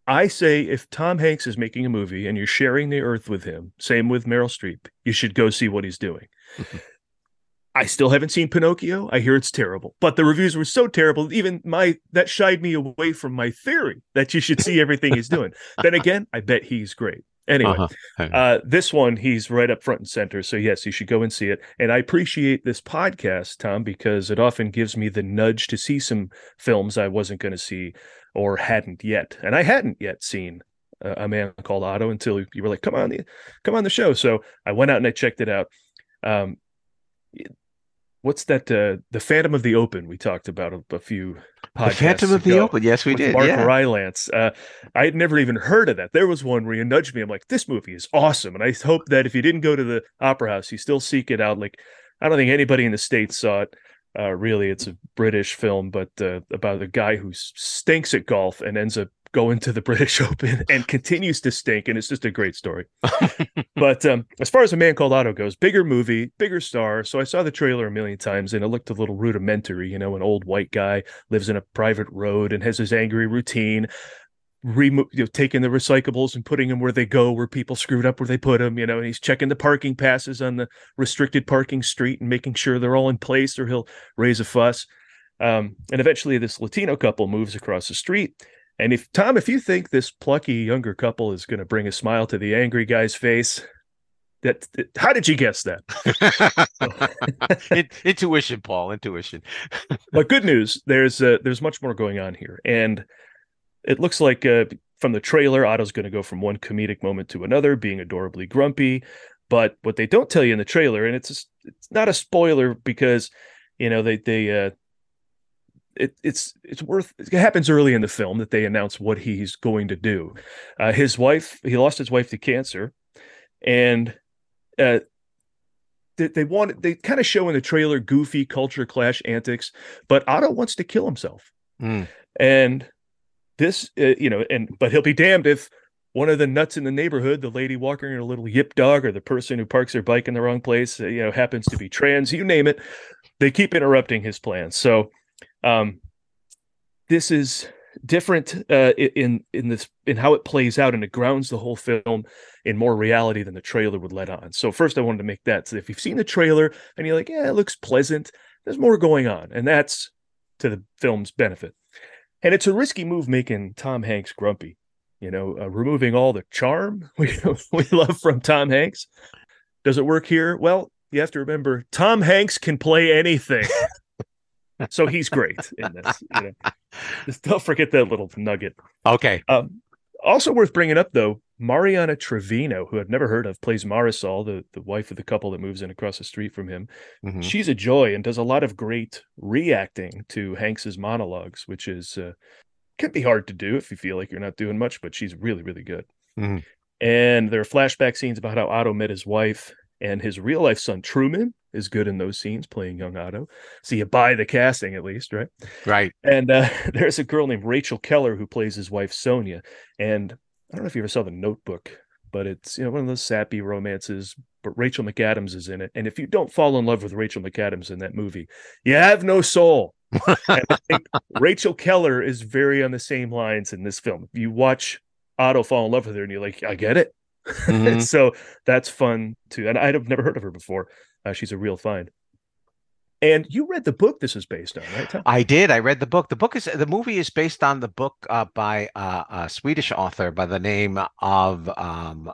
I say if Tom Hanks is making a movie and you're sharing the earth with him, same with Meryl Streep, you should go see what he's doing. (laughs) I still haven't seen Pinocchio. I hear it's terrible, but the reviews were so terrible, even my that shied me away from my theory that you should see everything he's doing. (laughs) then again, I bet he's great. Anyway, uh-huh. uh, this one he's right up front and center. So yes, you should go and see it. And I appreciate this podcast, Tom, because it often gives me the nudge to see some films I wasn't going to see or hadn't yet, and I hadn't yet seen uh, a man called Otto until you were like, "Come on, the, come on the show." So I went out and I checked it out. Um, what's that? Uh, the Phantom of the Open. We talked about a, a few. The Phantom of the Open. Yes, we did. Mark yeah. Rylance. Uh, I had never even heard of that. There was one where you nudged me. I'm like, this movie is awesome, and I hope that if you didn't go to the Opera House, you still seek it out. Like, I don't think anybody in the states saw it. Uh, really, it's a British film, but uh, about a guy who stinks at golf and ends up going to the (laughs) British Open and continues to stink, and it's just a great story. (laughs) but um, as far as a man called Otto goes, bigger movie, bigger star. So I saw the trailer a million times, and it looked a little rudimentary. You know, an old white guy lives in a private road and has his angry routine remo- you know, taking the recyclables and putting them where they go, where people screwed up where they put them, you know, and he's checking the parking passes on the restricted parking street and making sure they're all in place or he'll raise a fuss. Um, and eventually this Latino couple moves across the street. And if Tom, if you think this plucky younger couple is going to bring a smile to the angry guy's face, that how did you guess that? (laughs) intuition, Paul. Intuition. (laughs) but good news, there's uh, there's much more going on here, and it looks like uh, from the trailer, Otto's going to go from one comedic moment to another, being adorably grumpy. But what they don't tell you in the trailer, and it's it's not a spoiler because you know they they uh, it, it's it's worth it happens early in the film that they announce what he's going to do. Uh, his wife he lost his wife to cancer, and uh, they, they want they kind of show in the trailer goofy culture clash antics, but Otto wants to kill himself, mm. and this, uh, you know, and but he'll be damned if one of the nuts in the neighborhood, the lady walking a little yip dog, or the person who parks their bike in the wrong place, uh, you know, happens to be trans. You name it, they keep interrupting his plans. So, um, this is different uh, in in this in how it plays out, and it grounds the whole film in more reality than the trailer would let on. So, first, I wanted to make that. So, if you've seen the trailer and you're like, yeah, it looks pleasant, there's more going on, and that's to the film's benefit. And it's a risky move making Tom Hanks grumpy, you know, uh, removing all the charm (laughs) we, we love from Tom Hanks. Does it work here? Well, you have to remember Tom Hanks can play anything. (laughs) so he's great in this. You know? Just don't forget that little nugget. Okay. Um, also worth bringing up though, Mariana Treviño, who I've never heard of, plays Marisol, the, the wife of the couple that moves in across the street from him. Mm-hmm. She's a joy and does a lot of great reacting to Hanks's monologues, which is uh, can be hard to do if you feel like you're not doing much, but she's really, really good. Mm-hmm. And there are flashback scenes about how Otto met his wife and his real life son Truman is good in those scenes playing young Otto. So you buy the casting at least, right? Right. And uh, (laughs) there's a girl named Rachel Keller who plays his wife Sonia. And I don't know if you ever saw the Notebook, but it's you know one of those sappy romances. But Rachel McAdams is in it, and if you don't fall in love with Rachel McAdams in that movie, you have no soul. (laughs) Rachel Keller is very on the same lines in this film. If you watch Otto fall in love with her, and you're like, I get it. Mm-hmm. (laughs) so that's fun too. And I'd have never heard of her before. Uh, she's a real find. And you read the book this is based on, right? Tom? I did. I read the book. The book is the movie is based on the book uh, by uh, a Swedish author by the name of um,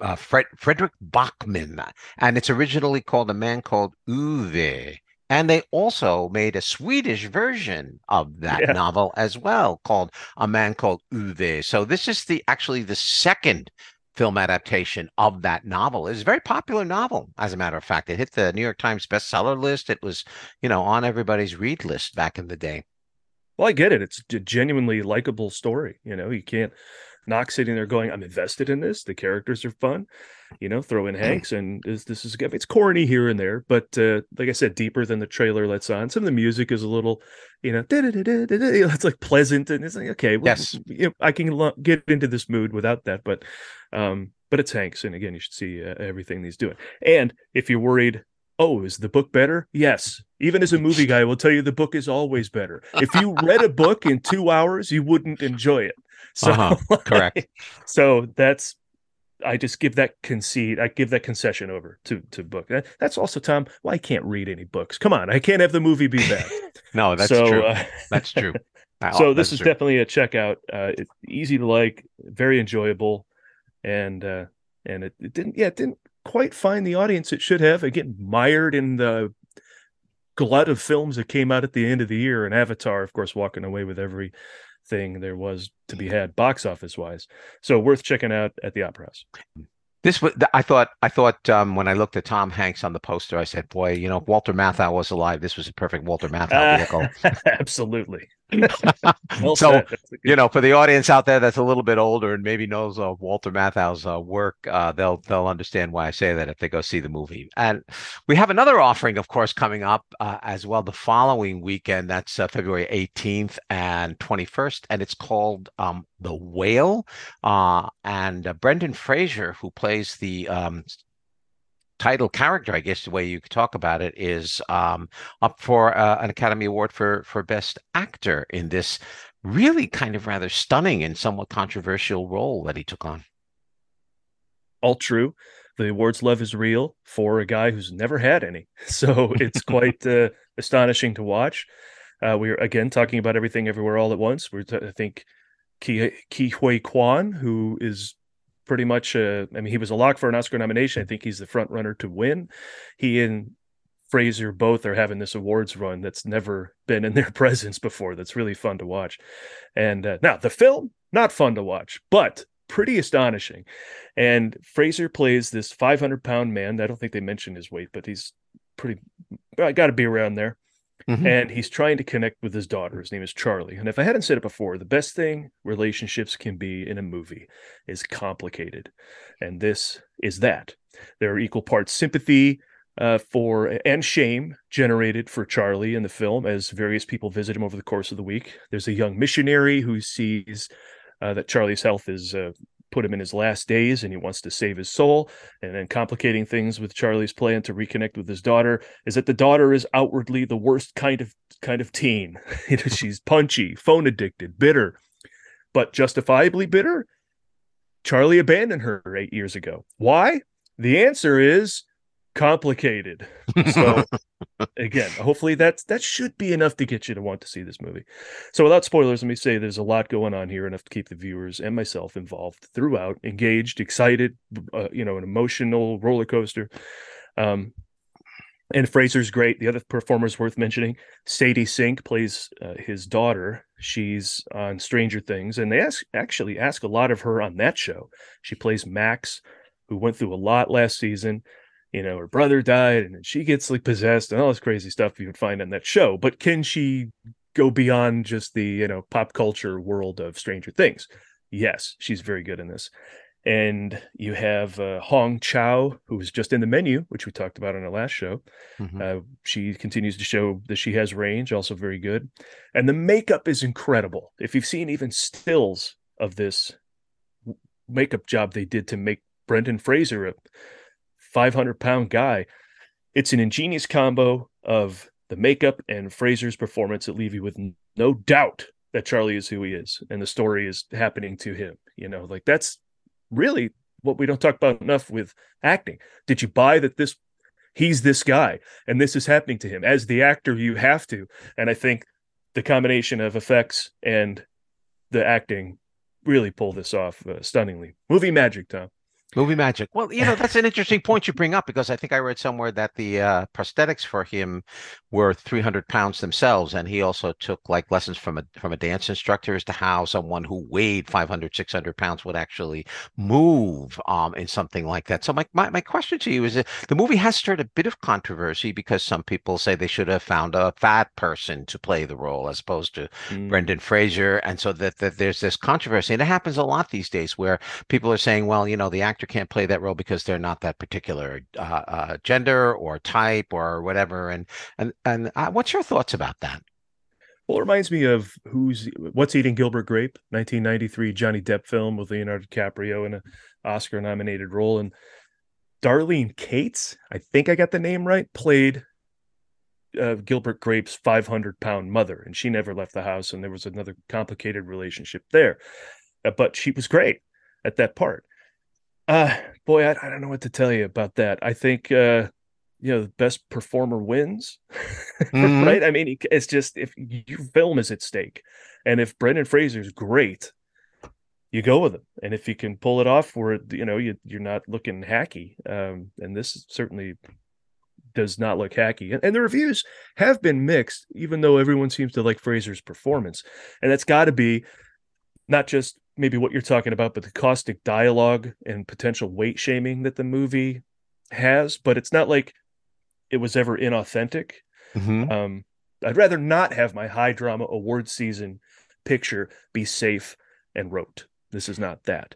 uh, Fred, Fredrik Backman, and it's originally called A Man Called Ove. And they also made a Swedish version of that yeah. novel as well, called A Man Called Ove. So this is the actually the second film adaptation of that novel. It's a very popular novel, as a matter of fact. It hit the New York Times bestseller list. It was, you know, on everybody's read list back in the day. Well, I get it. It's a genuinely likable story. You know, you can't not sitting there going, "I'm invested in this. The characters are fun." You know, throw in Hanks, and is, this is it's corny here and there, but uh, like I said, deeper than the trailer lets on. Some of the music is a little, you know, (laughs) it's like pleasant, and it's like okay, well, yes, you know, I can get into this mood without that, but um, but it's Hanks, and again, you should see uh, everything he's doing. And if you're worried oh, is the book better? Yes. Even as a movie guy, I will tell you the book is always better. If you read a book in two hours, you wouldn't enjoy it. (laughs) So uh-huh. correct. so that's I just give that concede. I give that concession over to to book. That's also Tom. Well, I can't read any books. Come on, I can't have the movie be bad. (laughs) no, that's so, true. Uh, that's true. (laughs) so this is true. definitely a checkout. Uh, it's easy to like, very enjoyable, and uh, and it, it didn't. Yeah, it didn't quite find the audience it should have. Again, mired in the glut of films that came out at the end of the year, and Avatar, of course, walking away with everything there was to be had box office wise. So worth checking out at the Opera House. Hmm. This was I thought I thought um, when I looked at Tom Hanks on the poster, I said, "Boy, you know, if Walter Matthau was alive, this was a perfect Walter Matthau vehicle." (laughs) Absolutely. (laughs) well so you know, for the audience out there that's a little bit older and maybe knows uh, Walter Matthau's uh, work, uh, they'll they'll understand why I say that if they go see the movie. And we have another offering, of course, coming up uh, as well the following weekend. That's uh, February 18th and 21st, and it's called um, The Whale. Uh, and Brendan Fraser, who plays the um, title character, I guess the way you could talk about it, is um, up for uh, an Academy Award for for Best Actor in this really kind of rather stunning and somewhat controversial role that he took on. All true. The awards love is real for a guy who's never had any, (laughs) so it's (laughs) quite uh, astonishing to watch. Uh, we're again talking about everything everywhere all at once. We're t- I think Ki Ke Huy Quan, who is pretty much. Uh, I mean, he was a lock for an Oscar nomination. I think he's the front runner to win. He and Fraser both are having this awards run that's never been in their (laughs) presence before. That's really fun to watch. And uh, now the film, not fun to watch, but pretty astonishing. And Fraser plays this 500 pound man. I don't think they mentioned his weight, but he's pretty. I got to be around there. Mm-hmm. And he's trying to connect with his daughter. His name is Charlie. And if I hadn't said it before, the best thing relationships can be in a movie is complicated. And this is that. There are equal parts sympathy uh, for and shame generated for Charlie in the film as various people visit him over the course of the week. There's a young missionary who sees uh, that Charlie's health is uh, put him in his last days and he wants to save his soul. And then complicating things with Charlie's plan to reconnect with his daughter is that the daughter is outwardly the worst kind of kind of teen. (laughs) you know, she's punchy, phone addicted, bitter, but justifiably bitter. Charlie abandoned her eight years ago. Why? The answer is complicated. So (laughs) again, hopefully that's that should be enough to get you to want to see this movie. So without spoilers, let me say there's a lot going on here, enough to keep the viewers and myself involved throughout, engaged, excited, uh, you know, an emotional roller coaster. Um, and Fraser's great. The other performers worth mentioning, Sadie Sink plays uh, his daughter. She's on Stranger Things, and they ask actually ask a lot of her on that show. She plays Max, who went through a lot last season you know, her brother died and she gets like possessed and all this crazy stuff you would find on that show. But can she go beyond just the, you know, pop culture world of Stranger Things? Yes, she's very good in this. And you have uh, Hong Chau, who was just in the menu, which we talked about on our last show. Mm-hmm. Uh, she continues to show that she has range, also very good. And the makeup is incredible. If you've seen even stills of this makeup job they did to make Brendan Fraser a 500 pound guy. It's an ingenious combo of the makeup and Fraser's performance that leave you with no doubt that Charlie is who he is and the story is happening to him. You know, like that's really what we don't talk about enough with acting. Did you buy that this he's this guy and this is happening to him? As the actor, you have to. And I think the combination of effects and the acting really pull this off uh, stunningly. Movie magic, Tom. Movie magic. Well, you know, that's an interesting point you bring up because I think I read somewhere that the uh, prosthetics for him were 300 pounds themselves. And he also took like lessons from a from a dance instructor as to how someone who weighed 500, 600 pounds would actually move um, in something like that. So my, my, my question to you is that the movie has stirred a bit of controversy because some people say they should have found a fat person to play the role as opposed to mm. Brendan Fraser. And so that, that there's this controversy. And it happens a lot these days where people are saying, well, you know, the actor actor can't play that role because they're not that particular uh, uh, gender or type or whatever. And and and uh, what's your thoughts about that? Well, it reminds me of who's what's eating Gilbert Grape, 1993 Johnny Depp film with Leonardo DiCaprio in an Oscar-nominated role, and Darlene Cates, I think I got the name right, played uh, Gilbert Grape's 500 pound mother, and she never left the house, and there was another complicated relationship there. Uh, but she was great at that part. Uh boy, I, I don't know what to tell you about that. I think uh you know the best performer wins (laughs) mm-hmm. right i mean it's just if your film is at stake and if brendan fraser's great you go with him and if you can pull it off where you know you, you're not looking hacky um, and this certainly does not look hacky and, and the reviews have been mixed even though everyone seems to like fraser's performance and that's got to be not just maybe what you're talking about, but the caustic dialogue and potential weight shaming that the movie has, but it's not like it was ever inauthentic. Mm-hmm. Um, I'd rather not have my high drama award season picture be safe and rote. This is not that.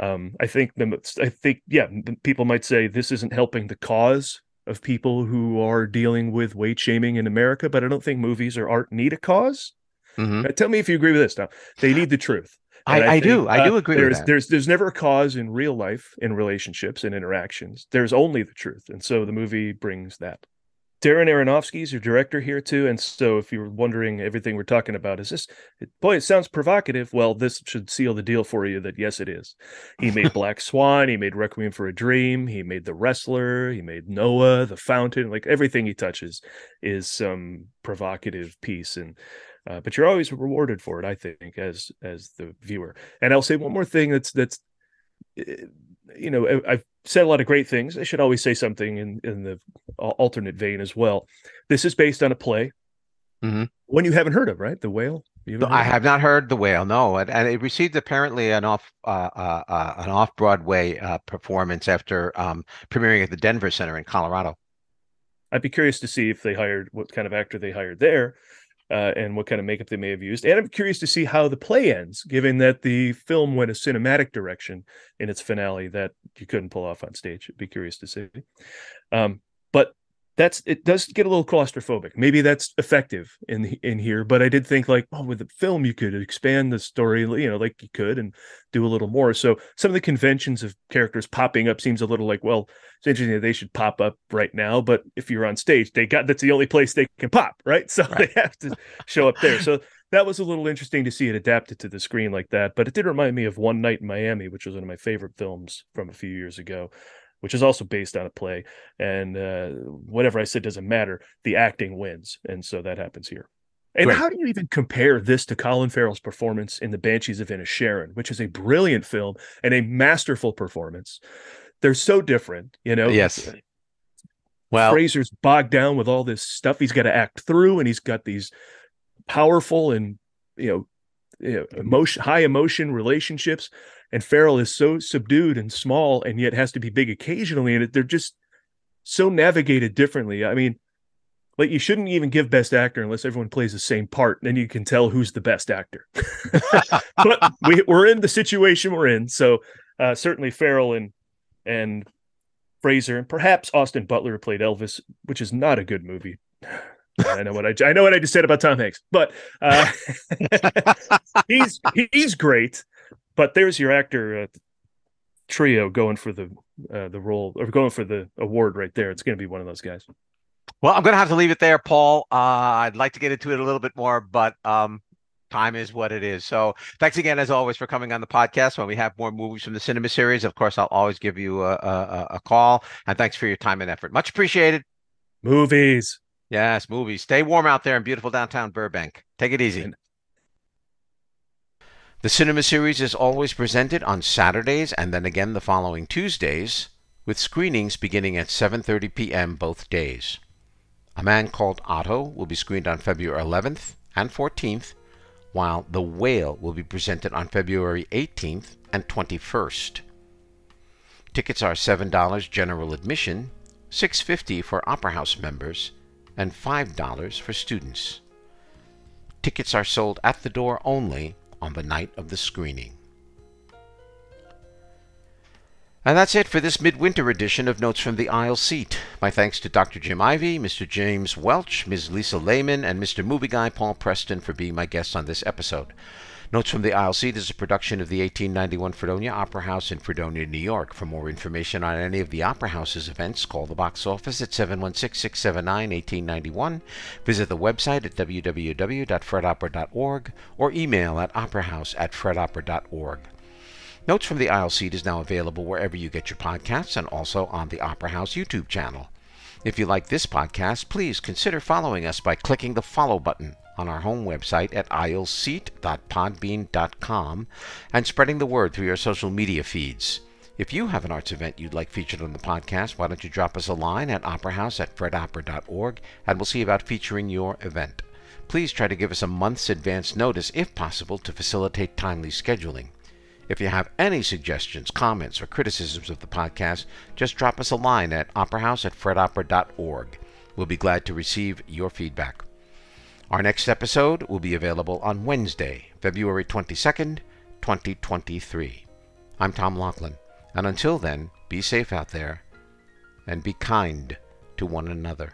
Um, I think the, I think yeah, people might say this isn't helping the cause of people who are dealing with weight shaming in America, but I don't think movies or art need a because mm-hmm. tell me if you agree with this. Now they need the truth. I, I, I do. I uh, do agree there's, There's there's never a cause in real life in relationships and interactions. There's only the truth, and so the movie brings that. Darren Aronofsky is your director here too, and so if you're wondering everything we're talking about is this, boy, it sounds provocative. Well, this should seal the deal for you that yes, it is. He made (laughs) Black Swan, he made Requiem for a Dream, he made The Wrestler, he made Noah, The Fountain. Like everything he touches is some provocative piece, and uh, but you're always rewarded for it, I think, as as the viewer. And I'll say one more thing that's that's eh, you know I've said a lot of great things. I should always say something in in the alternate vein as well. This is based on a play. Mm-hmm. One you haven't heard of, right? The Whale. I have not heard the Whale. No, and, and it received apparently an off uh, uh, uh, an off Broadway uh, performance after um, premiering at the Denver Center in Colorado. I'd be curious to see if they hired what kind of actor they hired there uh, and what kind of makeup they may have used. And I'm curious to see how the play ends, given that the film went a cinematic direction in its finale that you couldn't pull off on stage. I'd be curious to see. Um, but that's it does get a little claustrophobic. Maybe that's effective in in here, but I did think like, oh, with the film you could expand the story, you know, like you could and do a little more. So some of the conventions of characters popping up seems a little like, well, it's interesting that they should pop up right now, but if you're on stage, they got that's the only place they can pop, right? (laughs) So right. they have to show up there. So that was a little interesting to see it adapted to the screen like that. But it did remind me of One Night in Miami, which was one of my favorite films from a few years ago which is also based on a play. And uh, whatever I said doesn't matter. The acting wins, and so that happens here. And how do you even compare this to Colin Farrell's performance in The Banshees of Inisherin, which is a brilliant film and a masterful performance? They're so different, you know. Yes. Well, Fraser's bogged down with all this stuff he's got to act through, and he's got these powerful and you know emotion, high emotion relationships and Farrell is so subdued and small and yet has to be big occasionally and they're just so navigated differently. I mean, like you shouldn't even give best actor unless everyone plays the same part. Then you can tell who's the best actor. (laughs) but we, we're in the situation we're in, so uh, certainly Farrell and and Fraser and perhaps Austin Butler played Elvis, which is not a good movie. I know what I I know what I just said about Tom Hanks, but uh, (laughs) he's he's great but there's your actor uh, trio going for the uh, the role or going for the award right there. It's going to be one of those guys. Well, I'm going to have to leave it there, Paul. Uh, I'd like to get into it a little bit more, but um, time is what it is. So thanks again, as always, for coming on the podcast. When we have more movies from the cinema series, of course, I'll always give you a, a, a call. And thanks for your time and effort. Much appreciated. Movies. Yes, movies. Stay warm out there in beautiful downtown Burbank. Take it easy. The cinema series is always presented on Saturdays and then again the following Tuesdays, with screenings beginning at 7:30 p.m. both days. A Man Called Otto will be screened on February 11th and 14th, while The Whale will be presented on February 18th and 21st. Tickets are $7 general admission, $6.50 for Opera House members, and $5 for students. Tickets are sold at the door only on the night of the screening. And that's it for this midwinter edition of Notes from the Aisle Seat. My thanks to Dr. Jim Ivey, Mr. James Welch, Ms. Lisa Lehman, and Mr. Movie Guy Paul Preston for being my guests on this episode. Notes from the Aisle Seat is a production of the 1891 Fredonia Opera House in Fredonia, New York. For more information on any of the Opera House's events, call the box office at 716-679-1891, visit the website at www.fredopera.org, or email at operahouse at fredopera.org. Notes from the Seat is now available wherever you get your podcasts and also on the Opera House YouTube channel. If you like this podcast, please consider following us by clicking the follow button on our home website at aisleseat.podbean.com and spreading the word through your social media feeds. If you have an arts event you'd like featured on the podcast, why don't you drop us a line at operahouse at fredopera.org and we'll see about featuring your event. Please try to give us a month's advance notice if possible to facilitate timely scheduling. If you have any suggestions, comments, or criticisms of the podcast, just drop us a line at operahouse at fredopera.org. We'll be glad to receive your feedback. Our next episode will be available on Wednesday, February 22nd, 2023. I'm Tom Laughlin, and until then, be safe out there and be kind to one another.